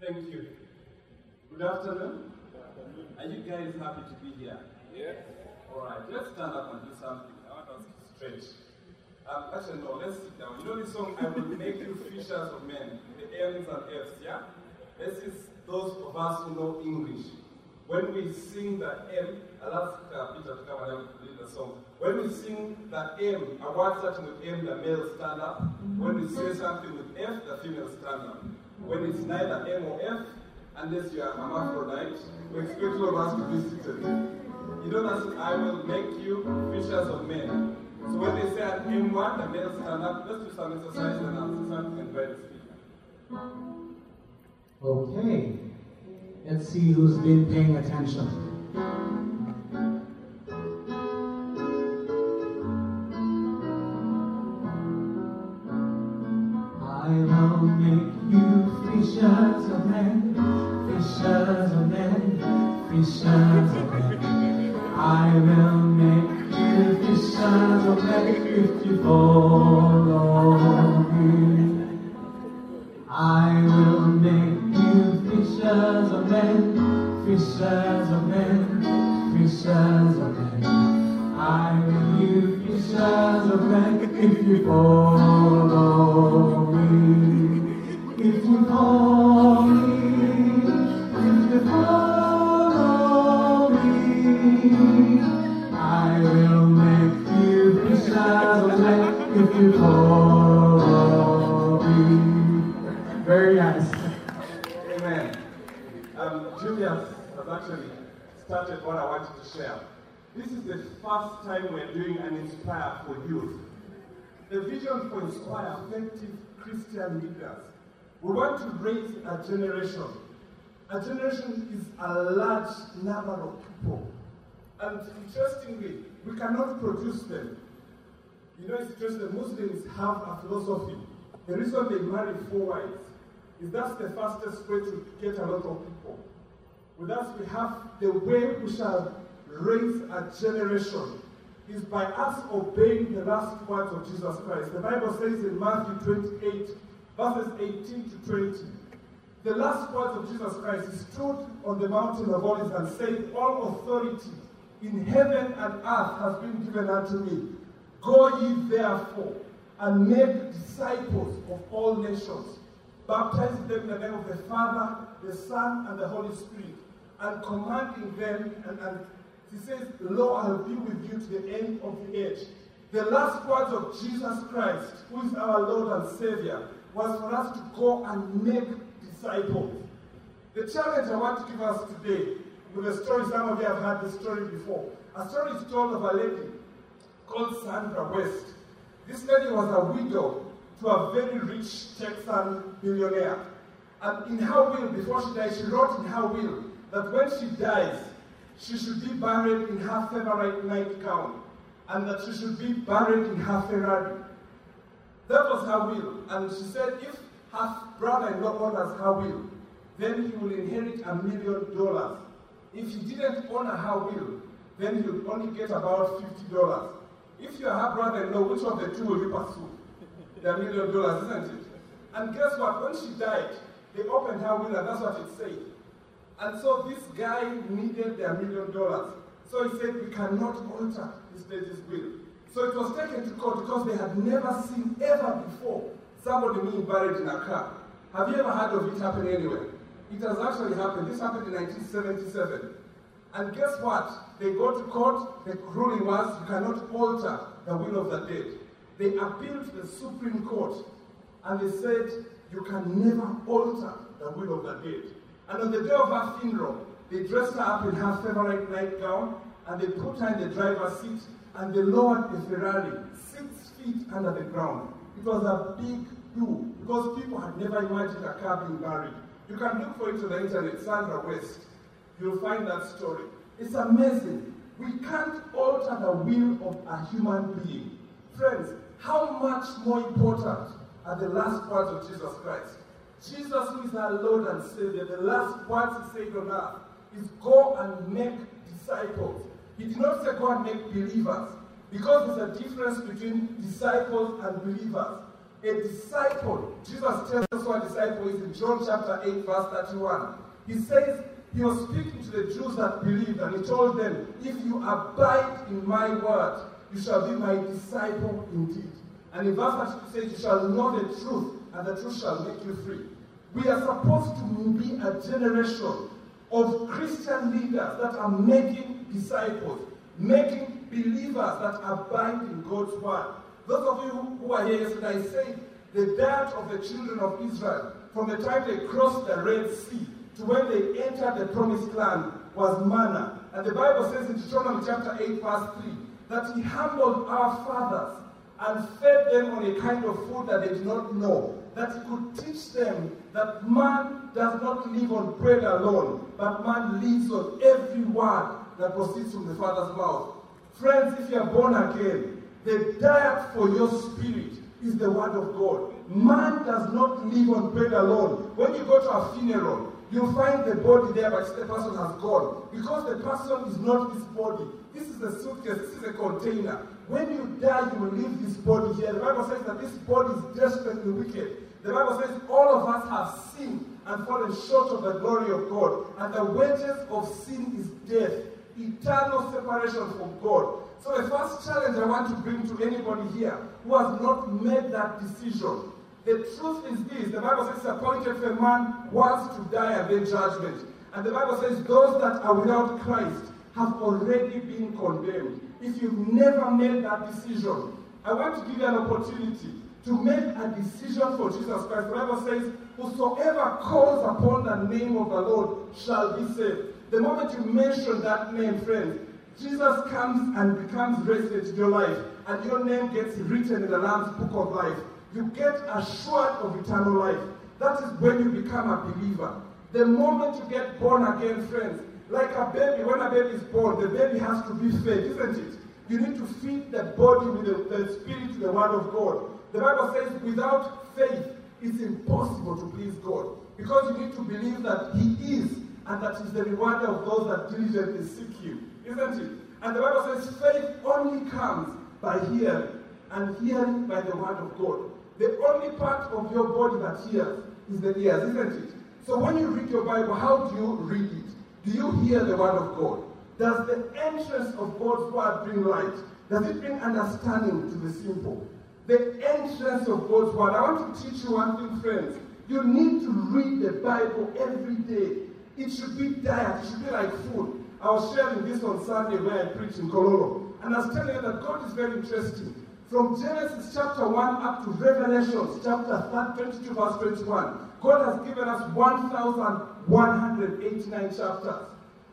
Thank you. Good afternoon. Are you guys happy to be here? Yes. All right, let's stand up and do something. I want us to stretch. Um, actually, no, let's sit down. You know this song, I will make you fishers of men, the M's and F's, yeah? This is those of us who know English. When we sing the M, I'll ask uh, Peter to come and lead the song. When we sing the M, a word starting with M, the male stand up. When we say something with F, the female stand up. When it's neither M or F, unless you are a hermaphrodite, we expect all of us to be seated. You know that I will make you fishers of men. So when they say an M1, the male stand up, let's do some exercise and answer something and invite the speaker. Okay. Let's see who's been paying attention. Fishers of men, fishers of men. I will make you fishers of men if you follow me. I will make you fishers of men, fishers of men, fishers of men. I will make you fishers of men if you follow started what I wanted to share. This is the first time we're doing an Inspire for youth. The vision for Inspire effective Christian leaders. We want to raise a generation. A generation is a large number of people. And interestingly, we cannot produce them. You know, it's interesting, the Muslims have a philosophy. The reason they marry four wives is that's the fastest way to get a lot of people. With us, we have the way we shall raise a generation is by us obeying the last words of Jesus Christ. The Bible says in Matthew 28, verses 18 to 20, the last words of Jesus Christ, stood on the mountain of Olives and said, All authority in heaven and earth has been given unto me. Go ye therefore and make disciples of all nations, baptizing them in the name of the Father, the Son, and the Holy Spirit, and commanding them, and, and he says, Lo, I will be with you to the end of the age. The last words of Jesus Christ, who is our Lord and Savior, was for us to go and make disciples. The challenge I want to give us today, with a story, some of you have heard this story before. A story is told of a lady called Sandra West. This lady was a widow to a very rich Texan billionaire. And in her will, before she died, she wrote in her will that when she dies, she should be buried in her favorite nightgown and that she should be buried in her Ferrari. That was her will. And she said if her brother-in-law honors her will, then he will inherit a million dollars. If he didn't honor her will, then he will only get about fifty dollars. If you are her brother-in-law, which of the two will you pursue? The million dollars, isn't it? And guess what? When she died, they opened her will, and that's what it said. And so this guy needed their million dollars. So he said, we cannot alter this lady's will. So it was taken to court because they had never seen ever before somebody being buried in a car. Have you ever heard of it happening anywhere? It has actually happened. This happened in 1977. And guess what? They go to court, the ruling was you cannot alter the will of the dead. They appealed to the Supreme Court and they said you can never alter the will of the dead. And on the day of her funeral, they dressed her up in her favorite nightgown and they put her in the driver's seat and they lowered the Ferrari six feet under the ground. It was a big do because people had never imagined a car being buried. You can look for it on the internet, Sandra West. You'll find that story. It's amazing. We can't alter the will of a human being. Friends, how much more important are the last words of Jesus Christ? Jesus, who is our Lord and Savior, the last words he said on earth is go and make disciples. He did not say go and make believers, because there's a difference between disciples and believers. A disciple, Jesus tells us what a disciple is in John chapter 8, verse 31. He says, He was speaking to the Jews that believed, and He told them, If you abide in my word, you shall be my disciple indeed. And in verse 32 says, You shall know the truth, and the truth shall make you free. We are supposed to be a generation of Christian leaders that are making disciples, making believers that abide in God's word. Those of you who are here yesterday, I said the diet of the children of Israel from the time they crossed the Red Sea to when they entered the promised land was manna. And the Bible says in Deuteronomy chapter 8, verse 3, that he humbled our fathers and fed them on a kind of food that they did not know, that he could teach them that man does not live on bread alone, but man lives on every word that proceeds from the Father's mouth. Friends, if you are born again, the diet for your spirit is the word of God. Man does not live on bread alone. When you go to a funeral, you find the body there, but the person has gone. Because the person is not this body. This is a suitcase, this is a container. When you die, you will leave this body here. The Bible says that this body is desperately wicked. The Bible says all of us have sinned and fallen short of the glory of God. And the wages of sin is death, eternal separation from God. So the first challenge I want to bring to anybody here who has not made that decision. The truth is this, the Bible says appointed for man once to die and then judgment. And the Bible says those that are without Christ have already been condemned. If you've never made that decision, I want to give you an opportunity to make a decision for Jesus Christ. The Bible says, Whosoever calls upon the name of the Lord shall be saved. The moment you mention that name, friends, Jesus comes and becomes resident in your life, and your name gets written in the Lamb's book of life. You get assured of eternal life. That is when you become a believer. The moment you get born again, friends, like a baby, when a baby is born, the baby has to be fed, isn't it? You need to feed the body with the, the spirit, the word of God. The Bible says, without faith, it's impossible to please God. Because you need to believe that He is, and that He's the rewarder of those that diligently seek Him, isn't it? And the Bible says, faith only comes by hearing, and hearing by the word of God. The only part of your body that hears is the ears, isn't it? So when you read your Bible, how do you read it? Do you hear the word of God? Does the entrance of God's word bring light? Does it bring understanding to the simple? The entrance of God's word. I want to teach you one thing, friends. You need to read the Bible every day. It should be diet, it should be like food. I was sharing this on Sunday where I preached in Kololo. And I was telling you that God is very interesting. From Genesis chapter 1 up to Revelation chapter 22, verse 21, God has given us 1,189 chapters.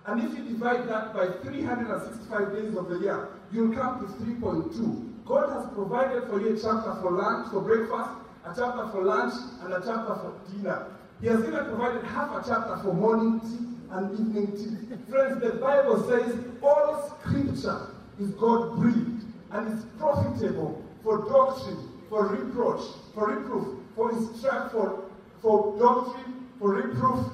And if you divide that by 365 days of the year, you'll come to 3.2. God has provided for you a chapter for lunch, for breakfast, a chapter for lunch, and a chapter for dinner. He has even provided half a chapter for morning tea and evening tea. Friends, the Bible says all scripture is God breathed and is profitable for doctrine, for reproach, for reproof, for instruction, for, for doctrine, for reproof,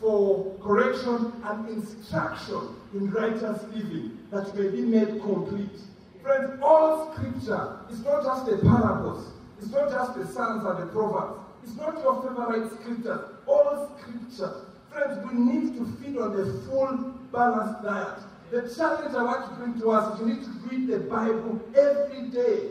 for correction and instruction in righteous living, that may be made complete. Friends, all scripture is not just the parables, it's not just the Psalms and the Proverbs, it's not your favorite scripture. All scripture. Friends, we need to feed on the full balanced diet. The challenge I want to bring to us is you need to read the Bible every day.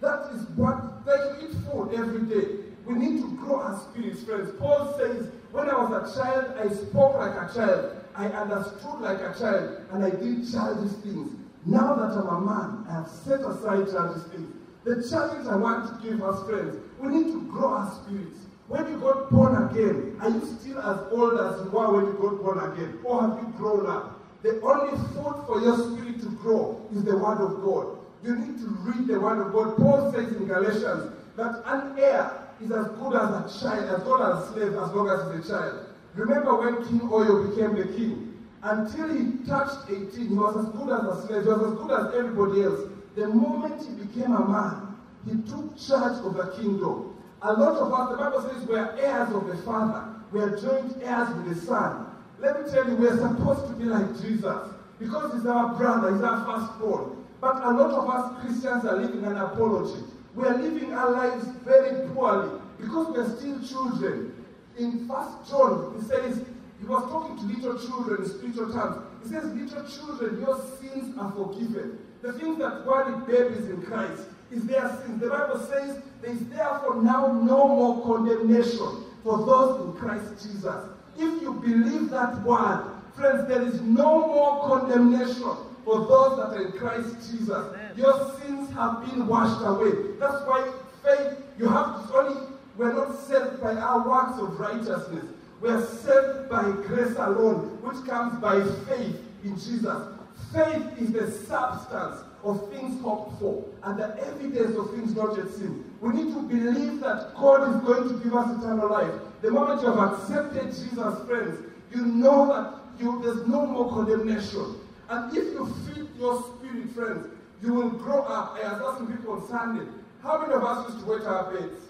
That is what, like you eat food every day. We need to grow our spirits, friends. Paul says, when I was a child, I spoke like a child. I understood like a child, and I did childish things. Now that I'm a man, I have set aside childish things. The challenge I want to give us, friends, we need to grow our spirits. When you got born again, are you still as old as you were when you got born again? Or have you grown up? The only food for your spirit to grow is the Word of God. You need to read the Word of God. Paul says in Galatians that an heir is as good as a child, as good as a slave, as long as he's a child. Remember when King Oyo became the king? Until he touched 18, he was as good as a slave, he was as good as everybody else. The moment he became a man, he took charge of the kingdom. A lot of us, the Bible says, we are heirs of the Father. We are joint heirs with the Son. Let me tell you, we are supposed to be like Jesus because he's our brother, he's our firstborn. But a lot of us Christians are living an apology. We are living our lives very poorly because we are still children. In First John, he says, he was talking to little children in spiritual terms. He says, Little children, your sins are forgiven. The things that worry babies in Christ is their sins. The Bible says there is therefore now no more condemnation for those in Christ Jesus. If you believe that word, friends, there is no more condemnation for those that are in Christ Jesus. Your sins have been washed away. That's why faith, you have to only, we're not saved by our works of righteousness. We are saved by grace alone, which comes by faith in Jesus. Faith is the substance of things hoped for and the evidence of things not yet seen. We need to believe that God is going to give us eternal life. The moment you have accepted Jesus, friends, you know that you, there's no more condemnation. And if you feed your spirit, friends, you will grow up. I was asking people on Sunday, how many of us used to wet our beds?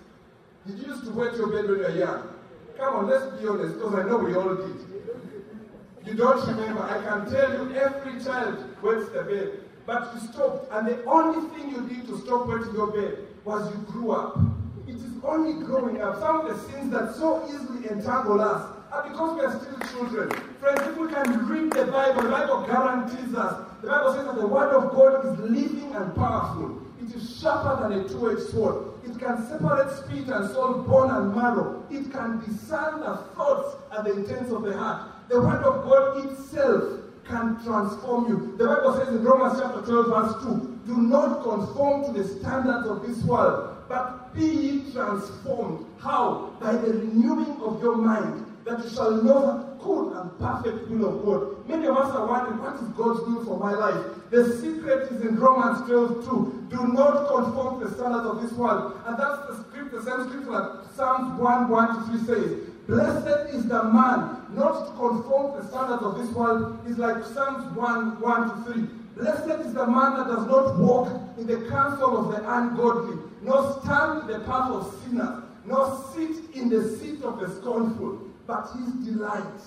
Did you used to wet your bed when you were young? Come on, let's be honest, because I know we all did. You don't remember. I can tell you every child wets the bed. But you stopped, and the only thing you did to stop wetting your bed was you grew up. It is only growing up. Some of the sins that so easily entangle us are because we are still children. Friends, if we can read the Bible, the Bible guarantees us. The Bible says that the Word of God is living and powerful. It is sharper than a two-edged sword. It can separate spirit and soul, bone and marrow. It can discern the thoughts and the intents of the heart. The Word of God itself can transform you. The Bible says in Romans chapter 12, verse 2, do not conform to the standards of this world, but be transformed. How? By the renewing of your mind, that you shall know the good and perfect will of God. Many of us are wondering, what is God's will for my life? The secret is in Romans 12, 2. Do not conform to the standards of this world. And that's the script, the same scripture that Psalms 1, 1 to 3 says. Blessed is the man not to conform to the standards of this world is like Psalms 1, 1 to 3. Blessed is the man that does not walk in the counsel of the ungodly, nor stand in the path of sinners, nor sit in the seat of the scornful, but his delight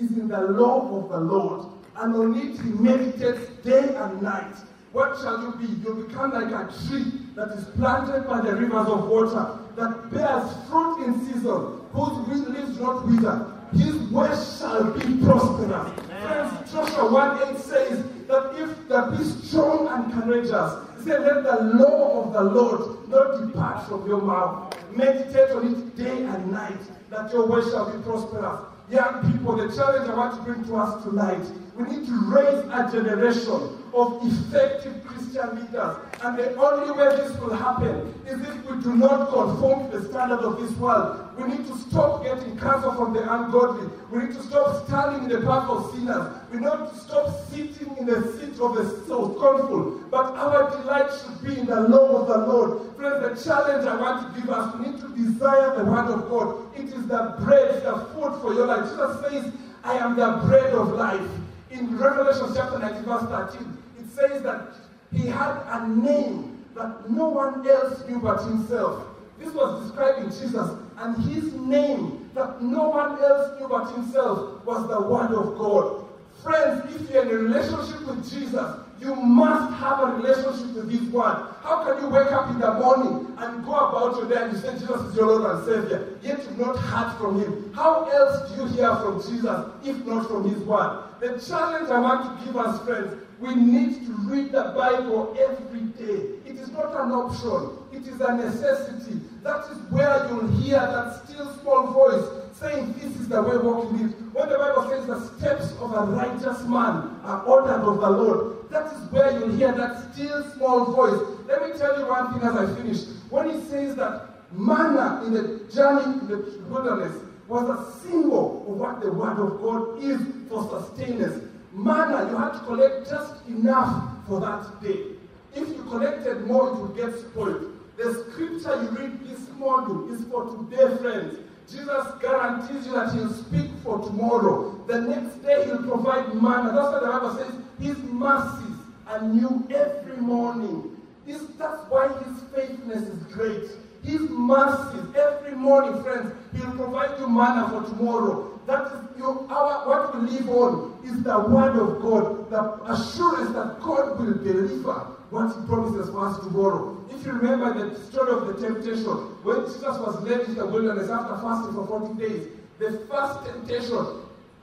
is in the law of the Lord, and on it he meditates day and night. What shall you be? You'll become like a tree that is planted by the rivers of water, that bears fruit in season, whose leaves do not wither. His ways shall be prosperous. Friends, Joshua 1 8 says that if that be strong and courageous, say, let the law of the Lord not depart from your mouth. Meditate on it day and night, that your way shall be prosperous. Young people, the challenge I want to bring to us tonight, we need to raise a generation of effective Christian leaders. And the only way this will happen is if we do not conform to the standard of this world. We need to stop getting counsel from the ungodly. We need to stop standing in the path of sinners. We need to stop sitting in the seat of the scornful. But our delight should be in the law of the Lord. Friends, the challenge I want to give us, we need to desire the word of God. It is the bread, the food for your life. Jesus says, I am the bread of life. In Revelation chapter 19, verse 13, it says that he had a name that no one else knew but himself. This was describing Jesus, and his name that no one else knew but himself was the Word of God. Friends, if you're in a relationship with Jesus, you must have a relationship with His Word. How can you wake up in the morning and go about your day and you say Jesus is your Lord and Savior, yet you've not heard from Him? How else do you hear from Jesus if not from His Word? The challenge I want to give us, friends, we need to read the Bible every day. It is not an option, it is a necessity. That is where you'll hear that still small voice saying, This is the way walking it. When the Bible says the steps of a righteous man are ordered of the Lord, that is where you'll hear that still small voice. Let me tell you one thing as I finish. When he says that manna in the journey in the wilderness was a symbol of what the word of God is for sustenance. Manna, you had to collect just enough for that day. If you collected more, it would get spoiled. The scripture you read this morning is for today, friends. Jesus guarantees you that he'll speak for tomorrow. The next day he'll provide manna. That's what the Bible says. His mercies are new every morning. This, that's why his faithfulness is great. His mercies every morning, friends, he'll provide you manna for tomorrow. That is your, our, what we live on is the word of God, the assurance that God will deliver what he promises for us tomorrow. If you remember the story of the temptation, when Jesus was led into the wilderness after fasting for 40 days, the first temptation,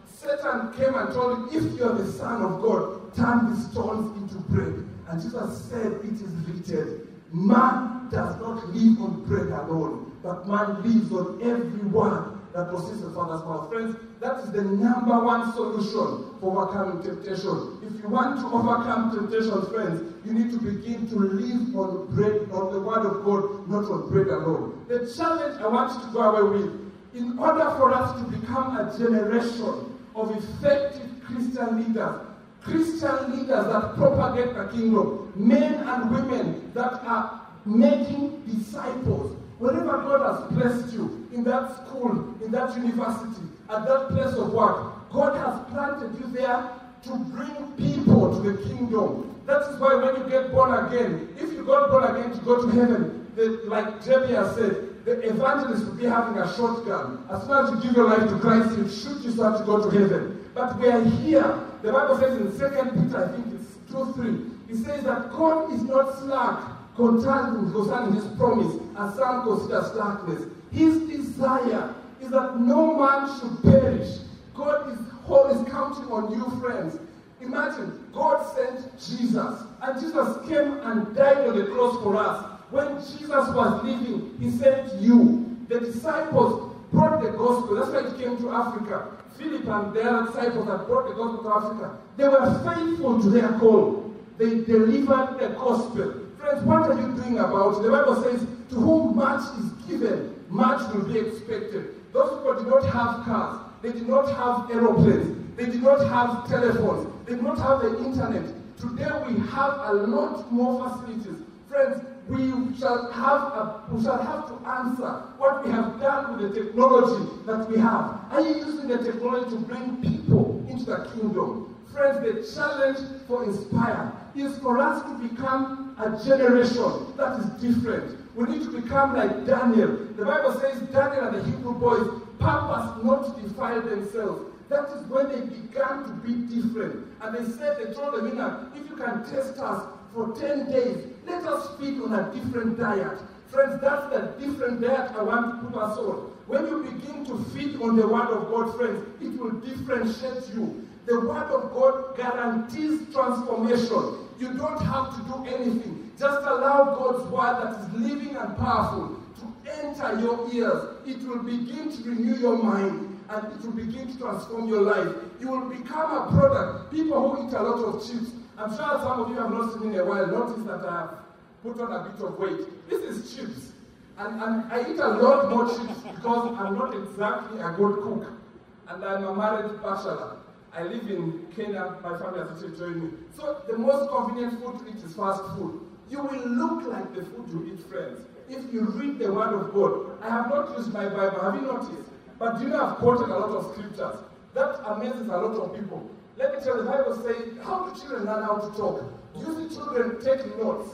Satan came and told him, if you are the son of God, turn these stones into bread. And Jesus said, it is written, man does not live on bread alone, but man lives on every word that proceeds from mouth. Friends, that is the number one solution for overcoming temptation. If you want to overcome temptation, friends, you need to begin to live on bread, on the word of God, not on bread alone. The challenge I want you to go away with, in order for us to become a generation of effective Christian leaders, Christian leaders that propagate the kingdom, men and women that are making disciples. Wherever God has placed you, in that school, in that university, at that place of work, God has planted you there to bring people to the kingdom. That is why when you get born again, if you got born again to go to heaven, the, like has said, the evangelist will be having a shotgun. As soon as you give your life to Christ, he'll shoot you you go to heaven. But we are here. The Bible says in 2 Peter, I think it's 2 3, it says that God is not slack concerning, concerning his promise, as some consider slackness. His desire is that no man should perish. God is, is counting on you, friends. Imagine, God sent Jesus, and Jesus came and died on the cross for us. When Jesus was living, he sent you. The disciples brought the gospel. That's why he came to Africa. Philip and the other disciples that brought the gospel to Africa. They were faithful to their call. They delivered the gospel. Friends, what are you doing about? The Bible says, to whom much is given, much will be expected. Those people did not have cars. They did not have aeroplanes. They did not have telephones. They did not have the internet. Today we have a lot more facilities. Friends, we shall have a, we shall have to answer what we have done with the technology that we have. Are you using the technology to bring people into the kingdom? Friends, the challenge for Inspire is for us to become a generation that is different. We need to become like Daniel. The Bible says Daniel and the Hebrew boys purpose not to defile themselves. That is when they began to be different. And they said, they told the winner, if you can test us for 10 days, let us feed on a different diet. Friends, that's the different diet I want to put us on. When you begin to feed on the Word of God, friends, it will differentiate you. The Word of God guarantees transformation. You don't have to do anything. Just allow God's Word that is living and powerful to enter your ears. It will begin to renew your mind and it will begin to transform your life. You will become a product. People who eat a lot of chips. I'm sure some of you have not seen in a while Notice that I have put on a bit of weight. This is chips. And, and I eat a lot more chips because I'm not exactly a good cook. And I'm a married bachelor. I live in Kenya. My family has actually joined me. So the most convenient food to eat is fast food. You will look like the food you eat, friends. If you read the Word of God, I have not used my Bible. Have you noticed? But you know I've quoted a lot of scriptures. That amazes a lot of people. Let me tell you, the Bible says, how do children learn how to talk? Usually children take notes.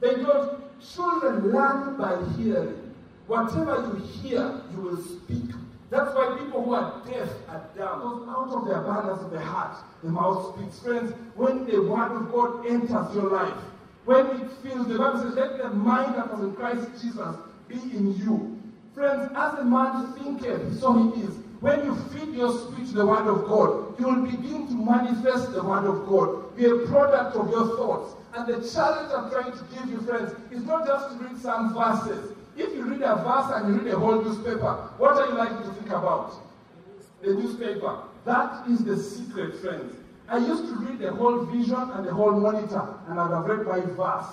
They don't. Children learn by hearing. Whatever you hear, you will speak. That's why people who are deaf are dumb. Because out of the abundance of the heart, the mouth speaks. Friends, when the word of God enters your life, when it fills, the Bible says, let the mind that was in Christ Jesus be in you. Friends, as a man thinketh, so he is. When you feed your speech the word of God, you will begin to manifest the word of God, be a product of your thoughts. And the challenge I'm trying to give you, friends, is not just to read some verses. If you read a verse and you read a whole newspaper, what are you likely to think about? The newspaper. That is the secret, friends. I used to read the whole vision and the whole monitor, and I would have read my verse.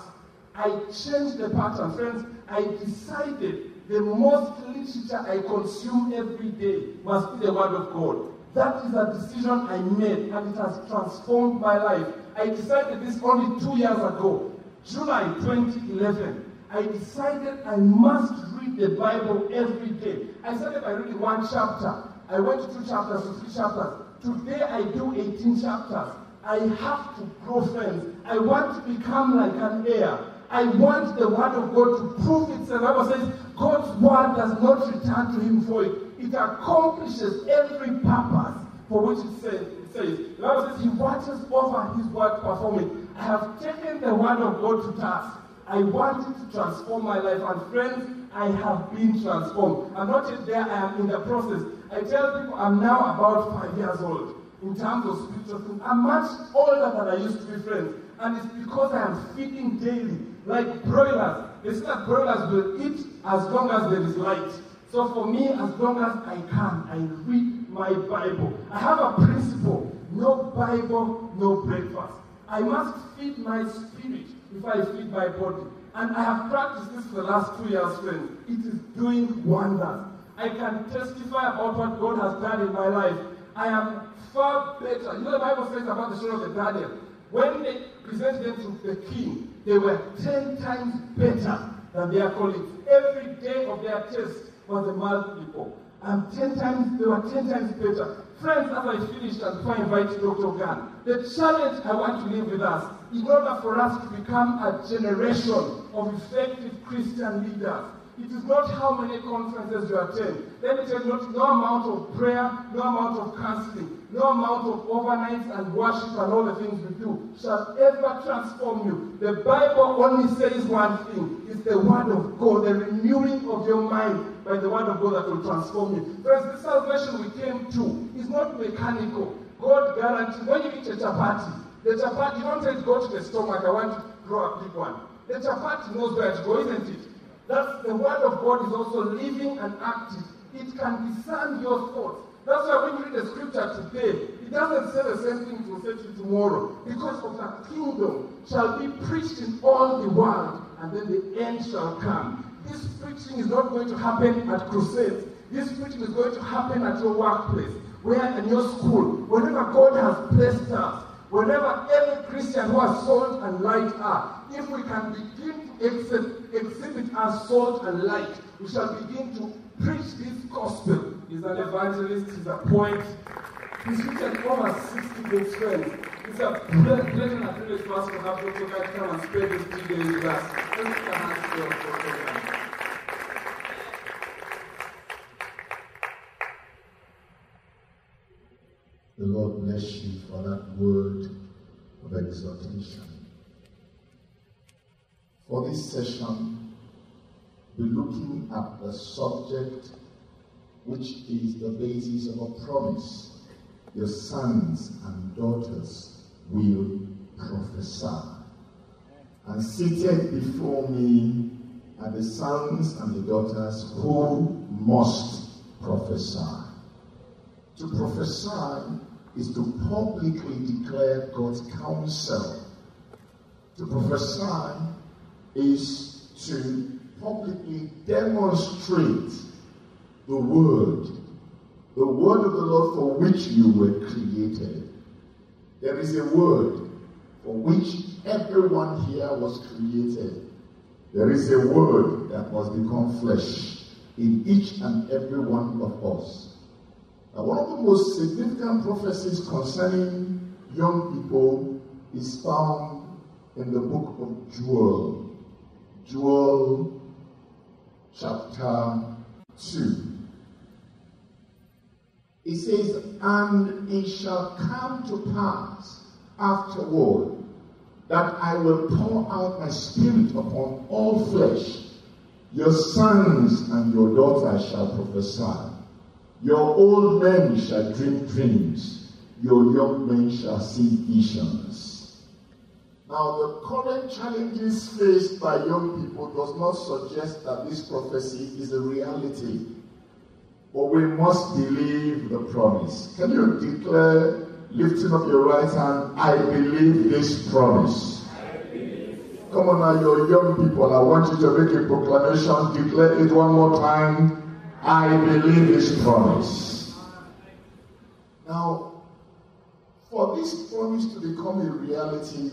I changed the pattern, friends. I decided the most literature I consume every day must be the Word of God. That is a decision I made, and it has transformed my life. I decided this only two years ago, July 2011. I decided I must read the Bible every day. I started by reading one chapter. I went to two chapters to three chapters. Today I do 18 chapters. I have to grow friends. I want to become like an heir. I want the word of God to prove itself. The Bible says God's word does not return to him void, it accomplishes every purpose for which it says. It says. The Bible says he watches over his word performing. I have taken the word of God to task. I wanted to transform my life. And friends, I have been transformed. I'm not yet there, I am in the process. I tell people I'm now about five years old in terms of spiritual things. I'm much older than I used to be, friends. And it's because I am feeding daily, like broilers. They say that broilers will eat as long as there is light. So for me, as long as I can, I read my Bible. I have a principle no Bible, no breakfast. I must feed my spirit if I feed my body. And I have practiced this for the last two years, friends. It is doing wonders. I can testify about what God has done in my life. I am far better. You know, the Bible says about the children of the Daniel. When they presented them to the king, they were ten times better than their colleagues. Every day of their test was a mild people. And ten times, they were ten times better. Friends, as I finish before I invite Dr. Gan, the challenge I want to leave with us, in order for us to become a generation of effective Christian leaders, it is not how many conferences you attend. Let me tell you, no amount of prayer, no amount of counseling, no amount of overnights and worship and all the things we do shall ever transform you. The Bible only says one thing it's the Word of God, the renewing of your mind by the Word of God that will transform you. Friends, the salvation we came to is not mechanical. God guarantees when you eat a chapati, the chapati, you don't say go to the stomach, I want to grow a big one. The chapati knows where to go, isn't it? That's the word of God is also living and active. It can discern your thoughts. That's why when you read the scripture today, it doesn't say the same thing it will say to you tomorrow. Because of the kingdom shall be preached in all the world, and then the end shall come. This preaching is not going to happen at crusades. This preaching is going to happen at your workplace, where in your school, wherever God has placed us, whenever every Christian who has salt and light are, if we can begin to exhibit, exhibit our salt and light, we shall begin to preach this gospel. He's an evangelist, he's a poet. He's written over 60 books, friends. It's a pleasure and a privilege for us to have Dr. Guy come and spend this three days with us. Our hands for Dr. Guy. The Lord bless you for that word of exhortation. For this session, we're looking at the subject which is the basis of a promise. Your sons and daughters will prophesy. And seated before me are the sons and the daughters who must prophesy. To prophesy is to publicly declare God's counsel. To prophesy is to publicly demonstrate the word, the word of the Lord for which you were created. There is a word for which everyone here was created. There is a word that must become flesh in each and every one of us. One of the most significant prophecies concerning young people is found in the book of Joel. Joel chapter 2. It says, And it shall come to pass afterward that I will pour out my spirit upon all flesh. Your sons and your daughters shall prophesy. Your old men shall dream dreams. Your young men shall see visions. Now, the current challenges faced by young people does not suggest that this prophecy is a reality. But we must believe the promise. Can you declare, lifting up your right hand, I believe this promise? Come on now, your young people, I want you to make a proclamation. Declare it one more time. I believe his promise. Now, for this promise to become a reality,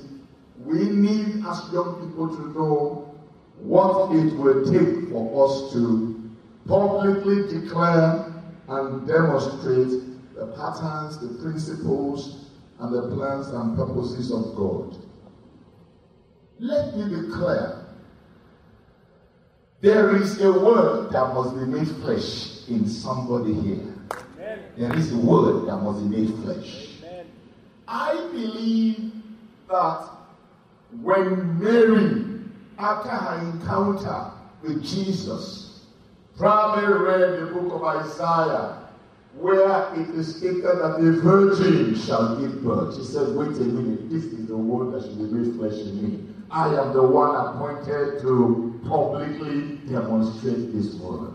we need as young people to know what it will take for us to publicly declare and demonstrate the patterns, the principles, and the plans and purposes of God. Let me be clear There is a word that must be made flesh in somebody here. There is a word that must be made flesh. I believe that when Mary, after her encounter with Jesus, probably read the book of Isaiah, where it is stated that the virgin shall give birth. She said, Wait a minute, this is the word that should be made flesh in me. I am the one appointed to publicly demonstrate this word.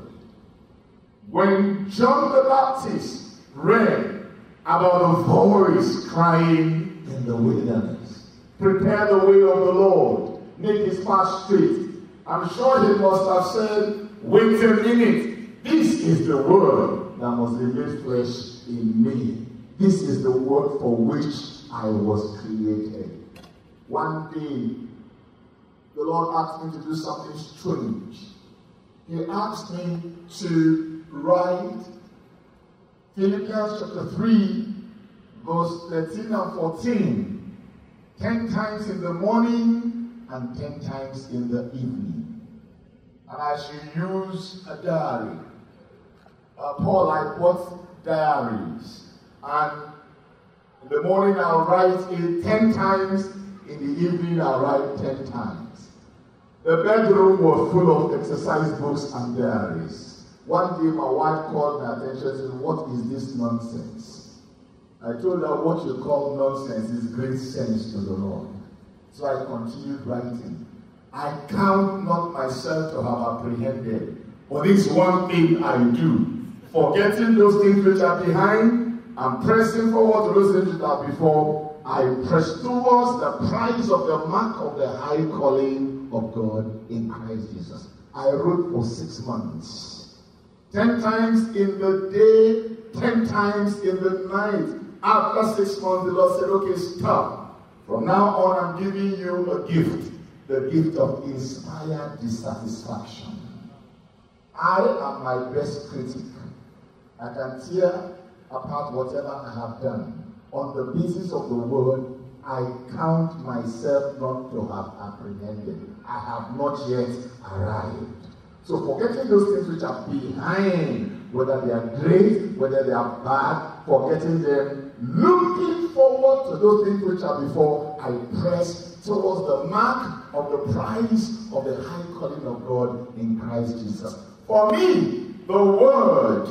When John the Baptist read about a voice crying in the wilderness, prepare the way of the Lord, make his path straight. I'm sure he must have said, wait a minute, this is the word that must be made flesh in me. This is the word for which I was created. One day, the Lord asked me to do something strange. He asked me to write Philippians chapter 3, verse 13 and 14, 10 times in the morning and 10 times in the evening. And I should use a diary. Uh, Paul, I bought diaries. And in the morning I'll write it 10 times, in the evening I'll write 10 times. The bedroom was full of exercise books and diaries. One day my wife called my attention and said, What is this nonsense? I told her what you call nonsense is great sense to the Lord. So I continued writing. I count not myself to have apprehended, but this one thing I do, forgetting those things which are behind and pressing forward those things which are before, I press towards the prize of the mark of the high calling of God in Christ Jesus. I wrote for six months. Ten times in the day, ten times in the night. After six months, the Lord said, okay, stop. From now on, I'm giving you a gift. The gift of inspired dissatisfaction. I am my best critic. I can tear apart whatever I have done. On the basis of the word, I count myself not to have apprehended. I have not yet arrived. So forgetting those things which are behind, whether they are great, whether they are bad, forgetting them, looking forward to those things which are before, I press towards the mark of the prize of the high calling of God in Christ Jesus. For me, the word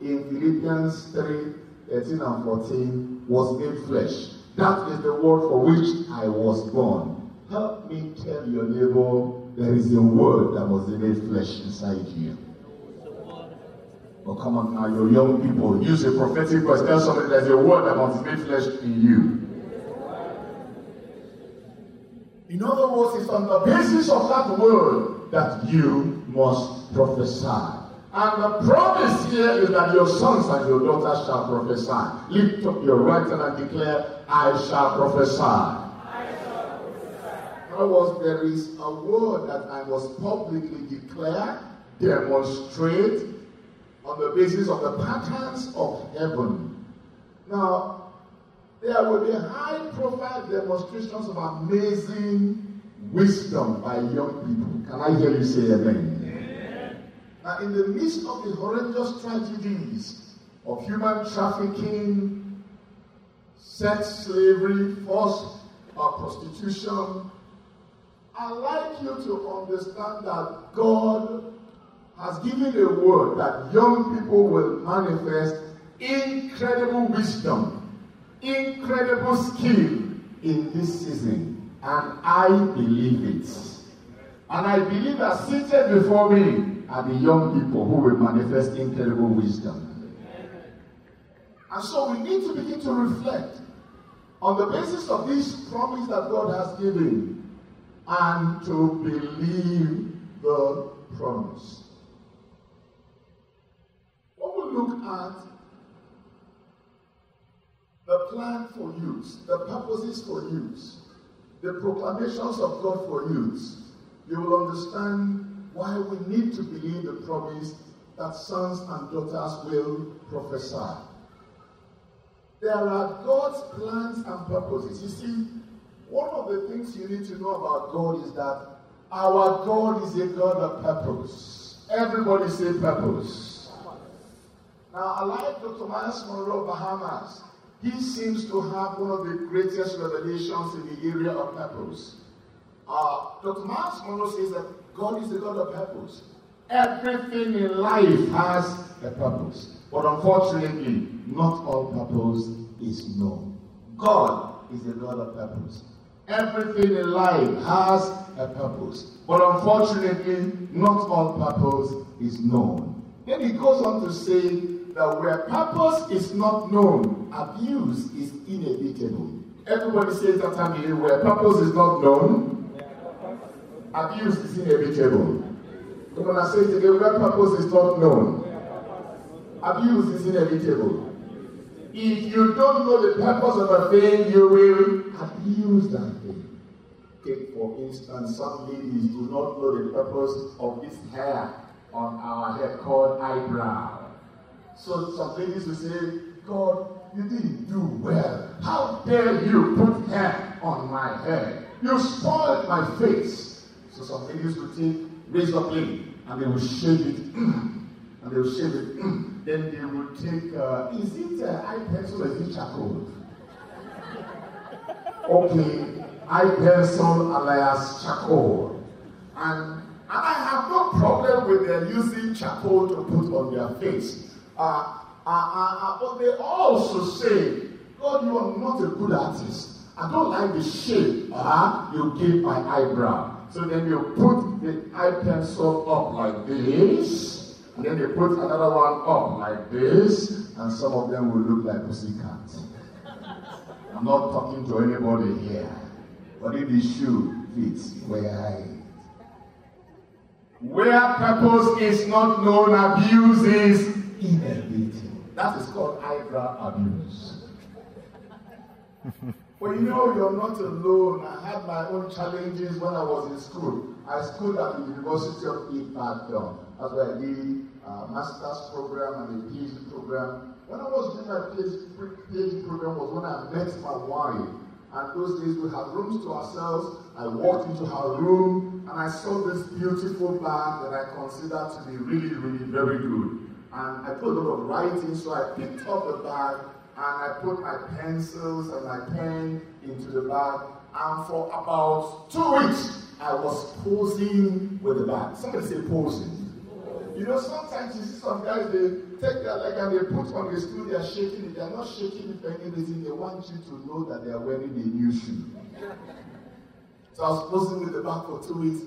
in Philippians 3 13 and 14 was made flesh. That is the word for which I was born. Help me tell your neighbor there is a word that was made flesh inside you. Oh, come on now, your young people. Use a prophetic voice. Tell somebody there's a word that was made flesh in you. In other words, it's on the basis of that word that you must prophesy. And the promise here is that your sons and your daughters shall prophesy. Lift up your right hand and declare, I shall prophesy words, there is a word that I must publicly declare, demonstrate on the basis of the patterns of heaven. Now, there will be high profile demonstrations of amazing wisdom by young people. Can I hear you say amen? amen? Now, in the midst of the horrendous tragedies of human trafficking, sex slavery, forced uh, prostitution, I'd like you to understand that God has given a word that young people will manifest incredible wisdom, incredible skill in this season. And I believe it. And I believe that seated before me are the young people who will manifest incredible wisdom. And so we need to begin to reflect on the basis of this promise that God has given and to believe the promise. When we look at the plan for use, the purposes for use, the proclamations of God for use, you will understand why we need to believe the promise that sons and daughters will prophesy. There are God's plans and purposes. You see, one of the things you need to know about God is that Our God is a God of purpose. Everybody say purpose. Now, I like Dr. Myles Munroe Bahamas. He seems to have one of the greatest revelations in the area of purpose. Uh, Dr. Myles Munroe says that God is the God of purpose. Everything in life has a purpose. But unfortunately, not all purpose is known. God is the God of purpose. Everything in life has a purpose. But unfortunately, not all purpose is known. Then he goes on to say that where purpose is not known, abuse is inevitable. Everybody says that time here, where purpose is not known, abuse is inevitable. Come on, I say it again, where purpose is not known, abuse is inevitable. If you don't know the purpose of a thing, you will abuse that thing. Take, for instance, some ladies do not know the purpose of this hair on our head called eyebrow. So some ladies will say, God, you didn't do well. How dare you put hair on my head? You spoiled my face. So some ladies will take razor blade and they will shave it. and they will shave it. then they will take, uh, is it uh, eye pencil or is it charcoal? okay, eye pencil alias charcoal. And, and I have no problem with them using charcoal to put on their face. Uh, uh, uh, uh, but they also say, God, you are not a good artist. I don't like the shape uh, you give my eyebrow. So then you put the eye pencil up like this, and then they put another one up like this, and some of them will look like pussycat. I'm not talking to anybody here. But if the shoe fits, wear it. Where purpose is not known, abuse is inevitable. That is called eyebrow abuse. well, you know, you're not alone. I had my own challenges when I was in school. I schooled at the University of Ibadan. That's where I did a master's program and a PhD program. When I was doing my PhD program was when I met my wife. And those days we had rooms to ourselves. I walked into her room and I saw this beautiful bag that I considered to be really, really very good. And I put a lot of writing, so I picked up the bag and I put my pencils and my pen into the bag. And for about two weeks, I was posing with the bag. Somebody say posing. You know, sometimes you see some guys, they take their leg and they put on the stool, they are shaking it. They are not shaking it for any reason. They want you to know that they are wearing a new shoe. So I was posing with the bag for two weeks.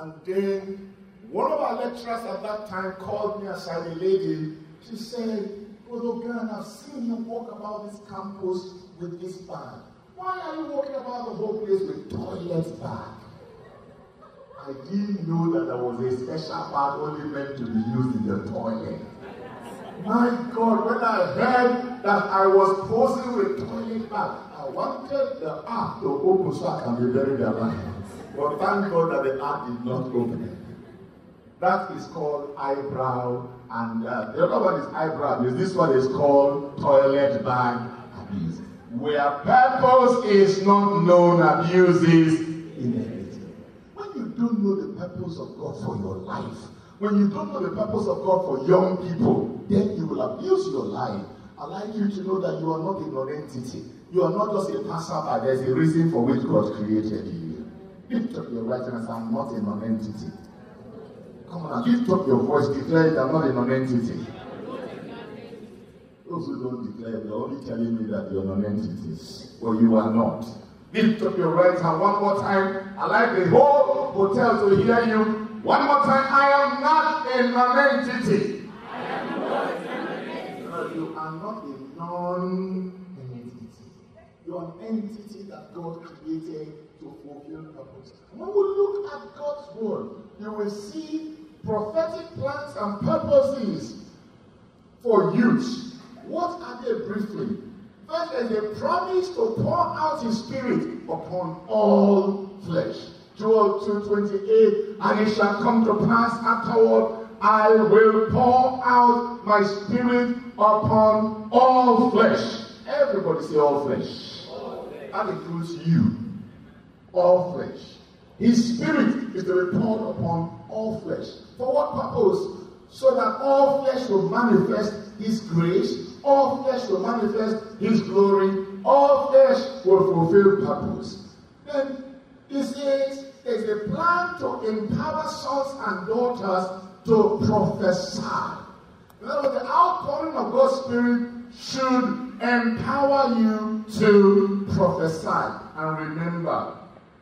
And then one of our lecturers at that time called me aside, a lady. She said, Brother Gunn, I've seen you walk about this campus with this bag. Why are you walking about the whole place with toilet bag? I didn't know that there was a special bag only meant to be used in the toilet. My God, when I heard that I was posing with toilet bag, I wanted the ark to open so I can be buried alive. But thank God that the ark did not open. That is called eyebrow, and uh, the other one is eyebrow abuse. This one is called toilet bag abuse. Where purpose is not known, abuse is. When you don't know the purpose of God for your life, when you don't know the purpose of God for young people, then you will abuse your life. I'd like you to know that you are not a non-entity. You are not just a passerby. There's a reason for which God created you. Lift up your right hand and say, I'm not a non-entity. Come on, lift up your voice, declare it, I'm not a non-entity. Those who don't declare, they're only telling me that you're non-entities. Well, you are not. Lift up your right hand one more time. I like the whole hotel to hear you. One more time. I am not a non-entity. I am not. You are not a non-entity. You are an entity that God created to fulfill purpose. When we look at God's word, you will see prophetic plans and purposes for youth. What are they briefly? First, there's a promise to pour out his spirit upon all flesh. Joel 2:28, and it shall come to pass afterward, I will pour out my spirit upon all flesh. Everybody say all flesh. All flesh. That includes you. All flesh. His spirit is be poured upon all flesh. For what purpose? So that all flesh will manifest his grace, all flesh will manifest his glory, all flesh will fulfill purpose. Then he says there's a plan to empower sons and daughters to prophesy. In other words, the outpouring of God's Spirit should empower you to prophesy. And remember,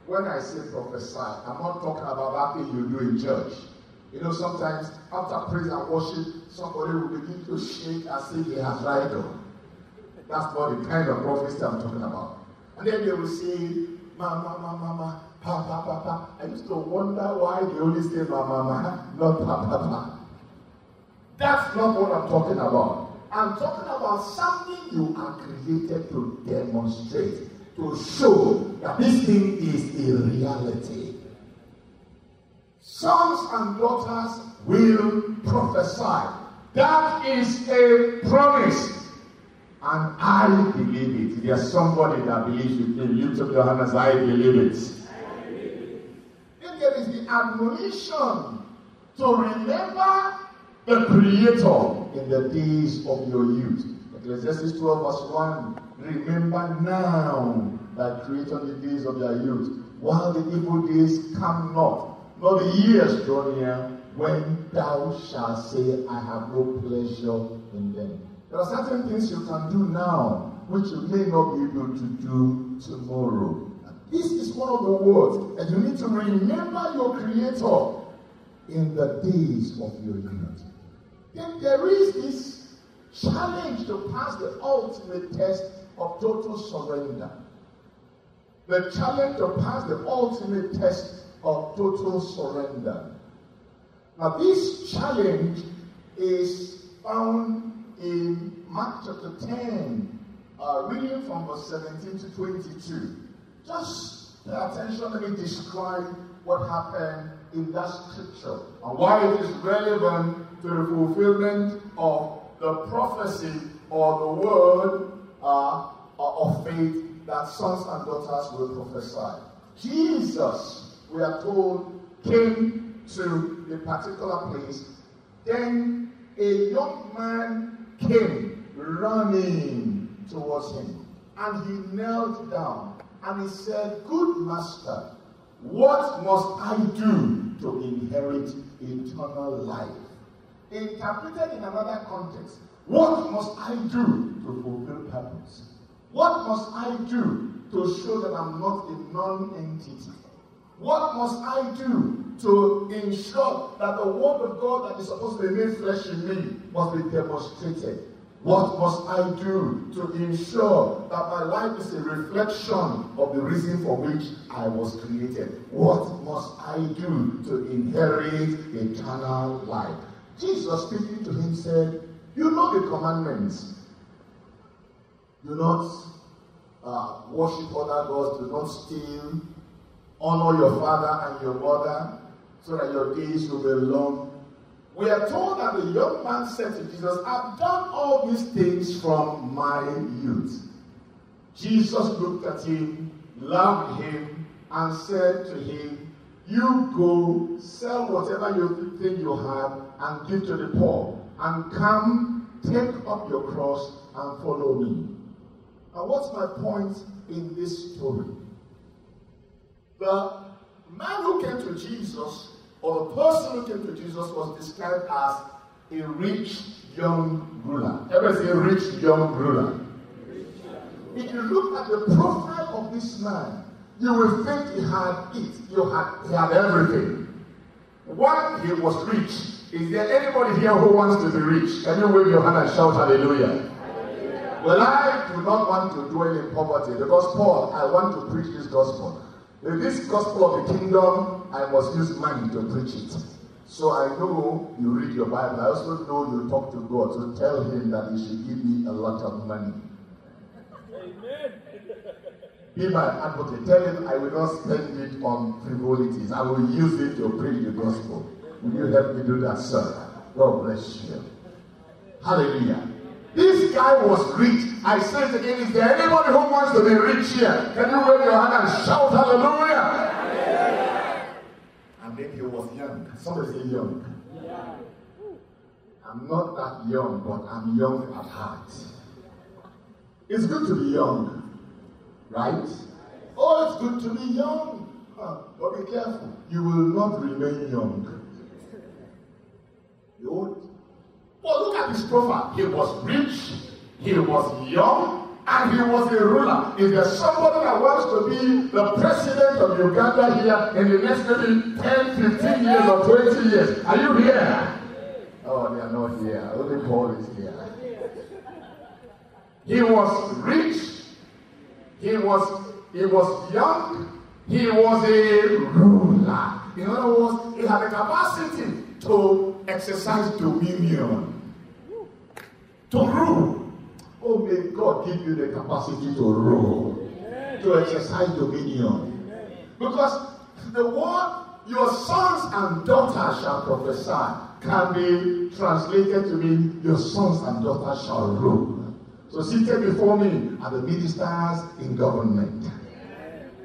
when I say prophesy, I'm not talking about that thing you do in church. You know, sometimes after praise and worship, somebody will begin to shake as if they have died on. That's not the kind of prophecy I'm talking about. And then they will say, Mama, Mama, Mama, Papa, Papa. I used to wonder why they only say Mama, Mama, not Papa, Papa. That's not what I'm talking about. I'm talking about something you are created to demonstrate to show that this thing is a reality. Sons and daughters will prophesy. That is a promise. And I believe it. There's somebody that believes it. If you took your hand as I believe it. Then there is the admonition to remember the Creator in the days of your youth. Ecclesiastes 12, verse 1 Remember now that created the days of their youth, while the evil days come not, nor the years draw near, when thou shalt say, I have no pleasure in them. There are certain things you can do now which you may not be able to do tomorrow. This is one of the words, and you need to remember your Creator in the days of your youth. Then there is this challenge to pass the ultimate test of total surrender. The challenge to pass the ultimate test of total surrender. Now, this challenge is found in Mark chapter 10, uh, reading from verse 17 to 22. Just pay attention, let me describe what happened in that scripture and why it is relevant to the fulfillment of the prophecy or the word uh, of faith that sons and daughters will prophesy. Jesus, we are told, came to a particular place. Then a young man came running towards him. And he knelt down and he said, Good master, what must I do to inherit eternal life? Interpreted in another context, what must I do to fulfill purpose? What must I do to show that I'm not a non entity? What must I do to ensure that the word of God that is supposed to be made flesh in me must be demonstrated? What must I do to ensure that my life is a reflection of the reason for which I was created? What must I do to inherit eternal life? Jesus speaking to him said, You know the commandments. Do not uh, worship other gods. Do not steal. Honor your father and your mother so that your days will be long. We are told that the young man said to Jesus, I've done all these things from my youth. Jesus looked at him, loved him, and said to him, You go sell whatever you think you have and give to the poor, and come take up your cross and follow me. And what's my point in this story? The man who came to Jesus, or the person who came to Jesus, was described as a rich young ruler. Everybody say rich young ruler. If you look at the profile of this man, you will think he had it. You had, he had everything. One, he was rich. Is there anybody here who wants to be rich? Can you wave your hand and shout hallelujah? Well, I do not want to dwell in poverty because, Paul, I want to preach this gospel. In this gospel of the kingdom, I must use money to preach it. So I know you read your Bible. I also know you talk to God. So tell him that he should give me a lot of money. Amen. Be my advocate. Tell him I will not spend it on frivolities. I will use it to preach the gospel. Will you help me do that, sir? God bless you. Hallelujah. This guy was rich. I say it again, is there anybody who wants to be rich here? Can you wave your hand and shout hallelujah? Yeah. And then he was young. Somebody say young. I'm not that young, but I'm young at heart. It's good to be young, right? Oh, it's good to be young. Huh, but be careful. You will not remain young. Won't. Well, look at his profile. He was rich, he was young, and he was a ruler. If there's somebody that wants to be the president of Uganda here in the next maybe 10, 15 years or 20 years, are you here? Oh, they are not here. Only Paul is here. He was rich. He was he was young. He was a ruler. In other words, he had the capacity to exercise dominion, to rule. Oh, may God give you the capacity to rule, to exercise dominion. Because the word your sons and daughters shall prophesy can be translated to mean your sons and daughters shall rule. So seated before me are the ministers in government,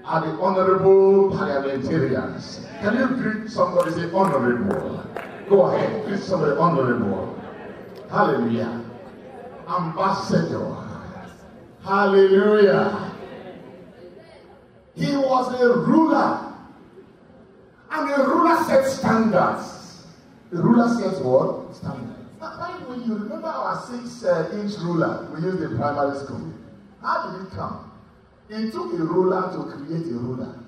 are the honorable parliamentarians. Can you greet somebody say honorable? Go ahead, greet somebody honorable. Hallelujah. Ambassador. Hallelujah. He was a ruler. And a ruler sets standards. The ruler sets what? Standards. The way, you remember our six uh, inch ruler we used in primary school? How did it come? It took a ruler to create a ruler.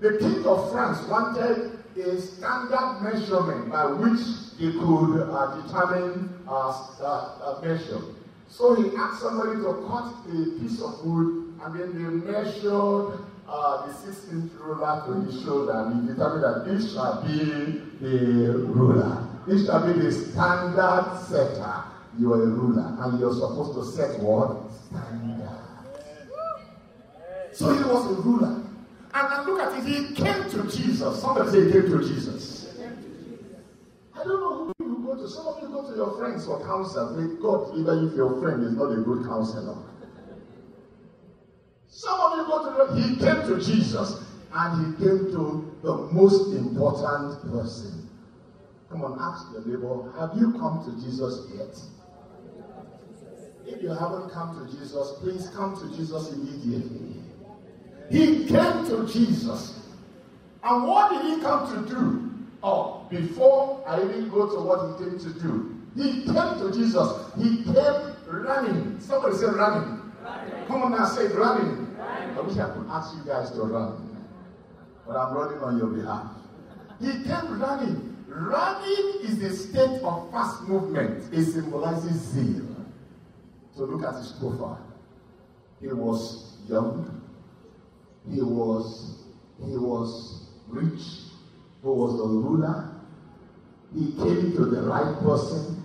The king of France wanted a standard measurement by which he could uh, determine a uh, measure. So he asked somebody to cut a piece of wood and then they measured uh, the six inch ruler to the shoulder and he determined that this shall be the ruler. This shall be the standard setter. You are a ruler and you're supposed to set what? Standard. So he was a ruler. And, look at it, he came to Jesus. Somebody say he came to Jesus. I don't know who you go to. Some of you go to your friends for counsel. May God, even if your friend is not a good counselor. Some of you go to the, he came to Jesus and he came to the most important person. Come on, ask your neighbor, have you come to Jesus yet? If you haven't come to Jesus, please come to Jesus immediately. He came to Jesus. And what did he come to do? Oh, before I even go to what he came to do, he came to Jesus. He came running. Somebody say running. running. Come on now, say running. I wish I could ask you guys to run, but I'm running on your behalf. He came running. Running is a state of fast movement. It symbolizes zeal. So look at his profile. He was young. He was he was rich. He was a ruler. He came to the right person.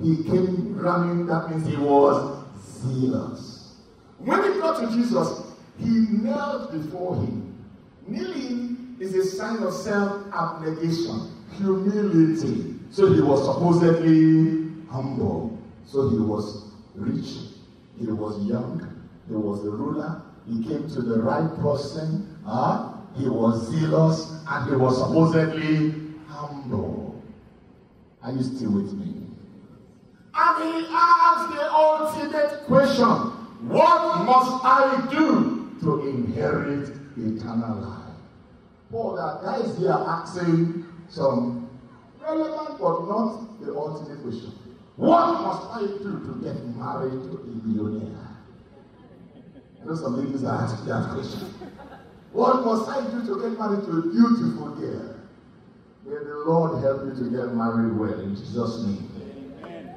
He came running. That means he was zealous. When he got to Jesus, he knelt before him. Kneeling is a sign of self-abnegation, humility. So he was supposedly humble. So he was rich. He was young. He was the ruler. He came to the right person. Huh? He was zealous and he was supposedly humble. Are you still with me? And he asked the ultimate question What must I do to inherit eternal life. Paul, that guys here asking some relevant but not the ultimate question. What must I do to get married to a billionaire? I know some ladies are asking that question. What must I do to get married to a beautiful girl? May the Lord help you to get married well in Jesus' name. Amen.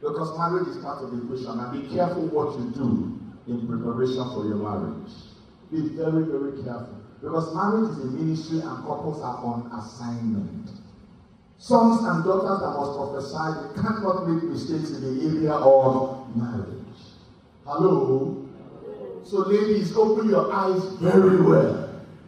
Because marriage is part of the equation, and be careful what you do in preparation for your marriage. Be very, very careful. Because marriage is a ministry and couples are on assignment. Sons and daughters that must prophesy, they cannot make mistakes in the area of marriage. Hello? So, ladies, open your eyes very well.